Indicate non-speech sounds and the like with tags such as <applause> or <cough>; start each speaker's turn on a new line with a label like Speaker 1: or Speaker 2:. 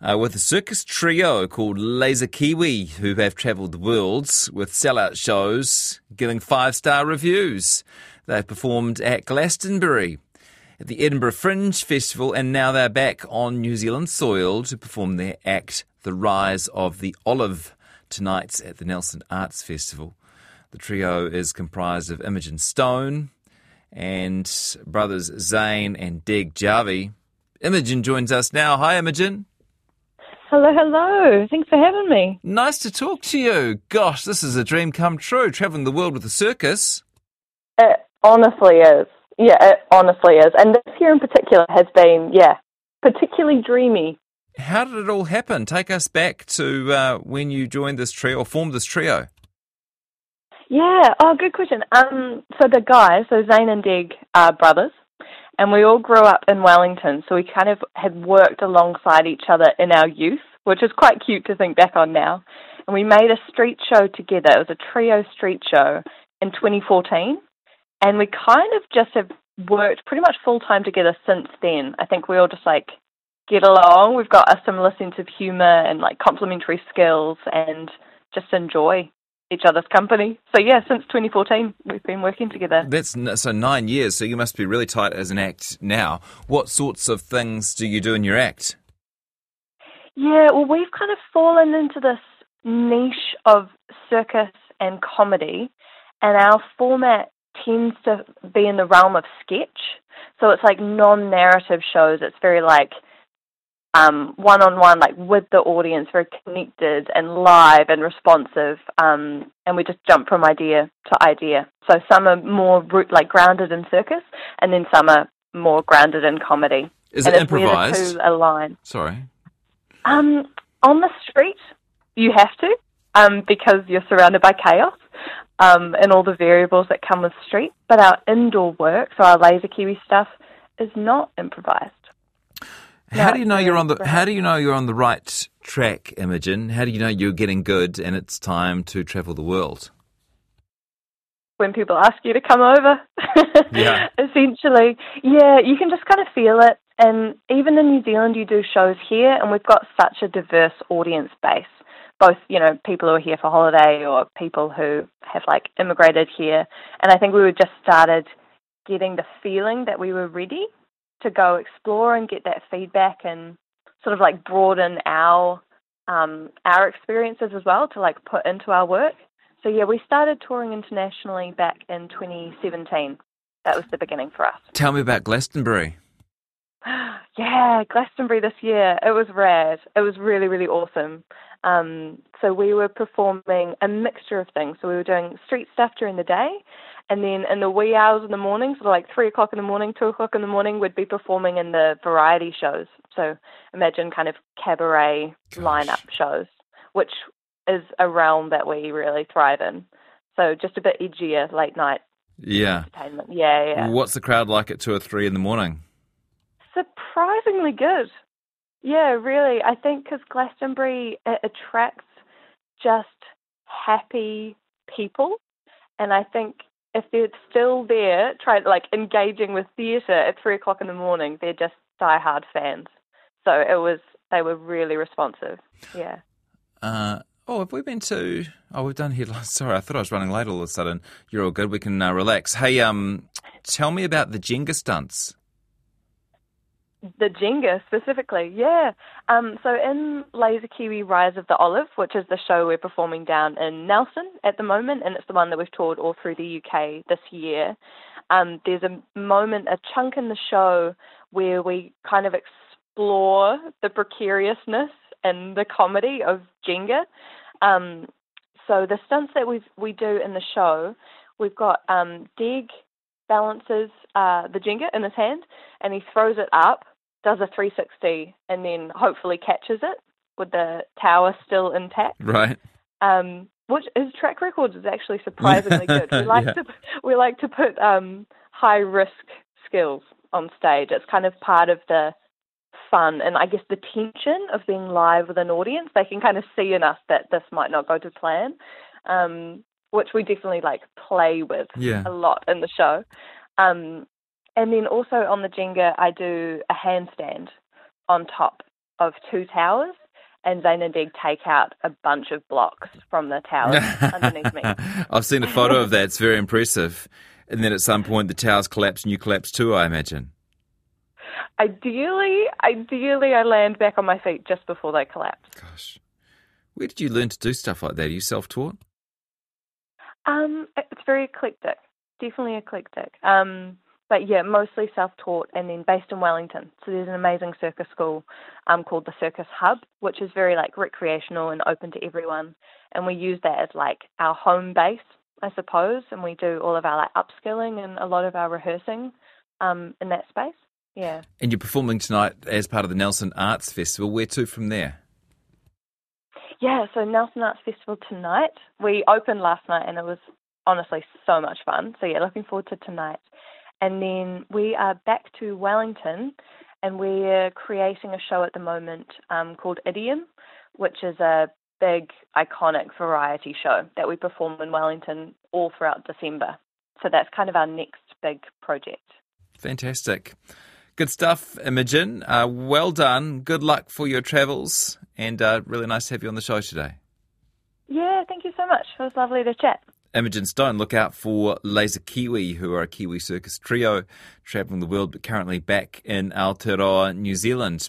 Speaker 1: uh, with a circus trio called Laser Kiwi, who have travelled the world with sellout shows, giving five star reviews. They've performed at Glastonbury, at the Edinburgh Fringe Festival, and now they're back on New Zealand soil to perform their act, The Rise of the Olive, tonight at the Nelson Arts Festival. The trio is comprised of Imogen Stone and brothers Zane and Degge Jarvie. Imogen joins us now. Hi, Imogen.
Speaker 2: Hello, hello. Thanks for having me.
Speaker 1: Nice to talk to you. Gosh, this is a dream come true, travelling the world with a circus.
Speaker 2: It honestly is. Yeah, it honestly is. And this year in particular has been, yeah, particularly dreamy.
Speaker 1: How did it all happen? Take us back to uh, when you joined this trio or formed this trio.
Speaker 2: Yeah, oh, good question. Um, so the guys, so Zane and Degge are brothers, and we all grew up in Wellington, so we kind of had worked alongside each other in our youth, which is quite cute to think back on now. And we made a street show together. It was a trio street show in 2014, and we kind of just have worked pretty much full time together since then. I think we all just like get along. We've got a similar sense of humor and like complementary skills, and just enjoy each other's company. So yeah, since 2014 we've been working together.
Speaker 1: That's so nine years. So you must be really tight as an act now. What sorts of things do you do in your act?
Speaker 2: Yeah, well, we've kind of fallen into this niche of circus and comedy, and our format tends to be in the realm of sketch. So it's like non-narrative shows. It's very like um, one-on-one, like with the audience, very connected and live and responsive. Um, and we just jump from idea to idea. So some are more root, like grounded in circus, and then some are more grounded in comedy.
Speaker 1: Is
Speaker 2: and
Speaker 1: it improvised?
Speaker 2: Two align.
Speaker 1: Sorry.
Speaker 2: Um, on the street, you have to, um, because you're surrounded by chaos. Um, and all the variables that come with street, but our indoor work, so our laser kiwi stuff, is not improvised.
Speaker 1: How do you know you're on the How do you know you're on the right track, Imogen? How do you know you're getting good and it's time to travel the world?
Speaker 2: When people ask you to come over, <laughs>
Speaker 1: yeah. <laughs>
Speaker 2: essentially, yeah, you can just kind of feel it. And even in New Zealand, you do shows here, and we've got such a diverse audience base. Both, you know, people who are here for holiday or people who have like immigrated here. And I think we were just started getting the feeling that we were ready to go explore and get that feedback and sort of like broaden our um, our experiences as well to like put into our work. So yeah, we started touring internationally back in 2017. That was the beginning for us.
Speaker 1: Tell me about Glastonbury. <gasps>
Speaker 2: yeah, Glastonbury this year. It was rad. It was really, really awesome. Um, so we were performing a mixture of things. So we were doing street stuff during the day, and then in the wee hours in the morning, so like three o'clock in the morning, two o'clock in the morning, we'd be performing in the variety shows. So imagine kind of cabaret Gosh. lineup shows, which is a realm that we really thrive in. So just a bit edgier late night
Speaker 1: yeah.
Speaker 2: entertainment. Yeah, yeah.
Speaker 1: What's the crowd like at two or three in the morning?
Speaker 2: Surprisingly good. Yeah, really. I think because Glastonbury it attracts just happy people, and I think if they're still there, trying like engaging with theatre at three o'clock in the morning, they're just die-hard fans. So it was they were really responsive. Yeah.
Speaker 1: Uh, oh, have we been to? Oh, we've done headlines. <laughs> Sorry, I thought I was running late all of a sudden. You're all good. We can uh, relax. Hey, um, tell me about the Jenga stunts
Speaker 2: the Jenga specifically, yeah. Um, so in Laser Kiwi Rise of the Olive, which is the show we're performing down in Nelson at the moment, and it's the one that we've toured all through the UK this year. Um, there's a moment, a chunk in the show where we kind of explore the precariousness and the comedy of Jenga. Um, so the stunts that we we do in the show, we've got um, Degge balances uh, the Jenga in his hand and he throws it up does a 360 and then hopefully catches it with the tower still intact.
Speaker 1: Right.
Speaker 2: Um, which his track record is actually surprisingly <laughs> good. We like yeah. to we like to put um, high risk skills on stage. It's kind of part of the fun and I guess the tension of being live with an audience. They can kind of see in us that this might not go to plan, um, which we definitely like play with
Speaker 1: yeah.
Speaker 2: a lot in the show. Um, and then also on the Jenga, I do a handstand on top of two towers, and Degge take out a bunch of blocks from the towers <laughs> underneath me.
Speaker 1: I've seen a photo of that. It's very impressive. And then at some point, the towers collapse and you collapse too, I imagine.
Speaker 2: Ideally, ideally, I land back on my feet just before they collapse.
Speaker 1: Gosh, where did you learn to do stuff like that? Are you self-taught?
Speaker 2: Um, it's very eclectic. Definitely eclectic. Um, but yeah, mostly self-taught, and then based in Wellington. So there's an amazing circus school um, called the Circus Hub, which is very like recreational and open to everyone. And we use that as like our home base, I suppose. And we do all of our like upskilling and a lot of our rehearsing um, in that space. Yeah.
Speaker 1: And you're performing tonight as part of the Nelson Arts Festival. Where to from there?
Speaker 2: Yeah, so Nelson Arts Festival tonight. We opened last night and it was honestly so much fun. So yeah, looking forward to tonight. And then we are back to Wellington and we're creating a show at the moment um, called Idiom, which is a big, iconic variety show that we perform in Wellington all throughout December. So that's kind of our next big project.
Speaker 1: Fantastic. Good stuff, Imogen. Uh, well done. Good luck for your travels, and uh, really nice to have you on the show today.
Speaker 2: Yeah, thank you so much. It was lovely to chat.
Speaker 1: Imogen Stone, look out for Laser Kiwi, who are a Kiwi circus trio travelling the world, but currently back in Aotearoa, New Zealand.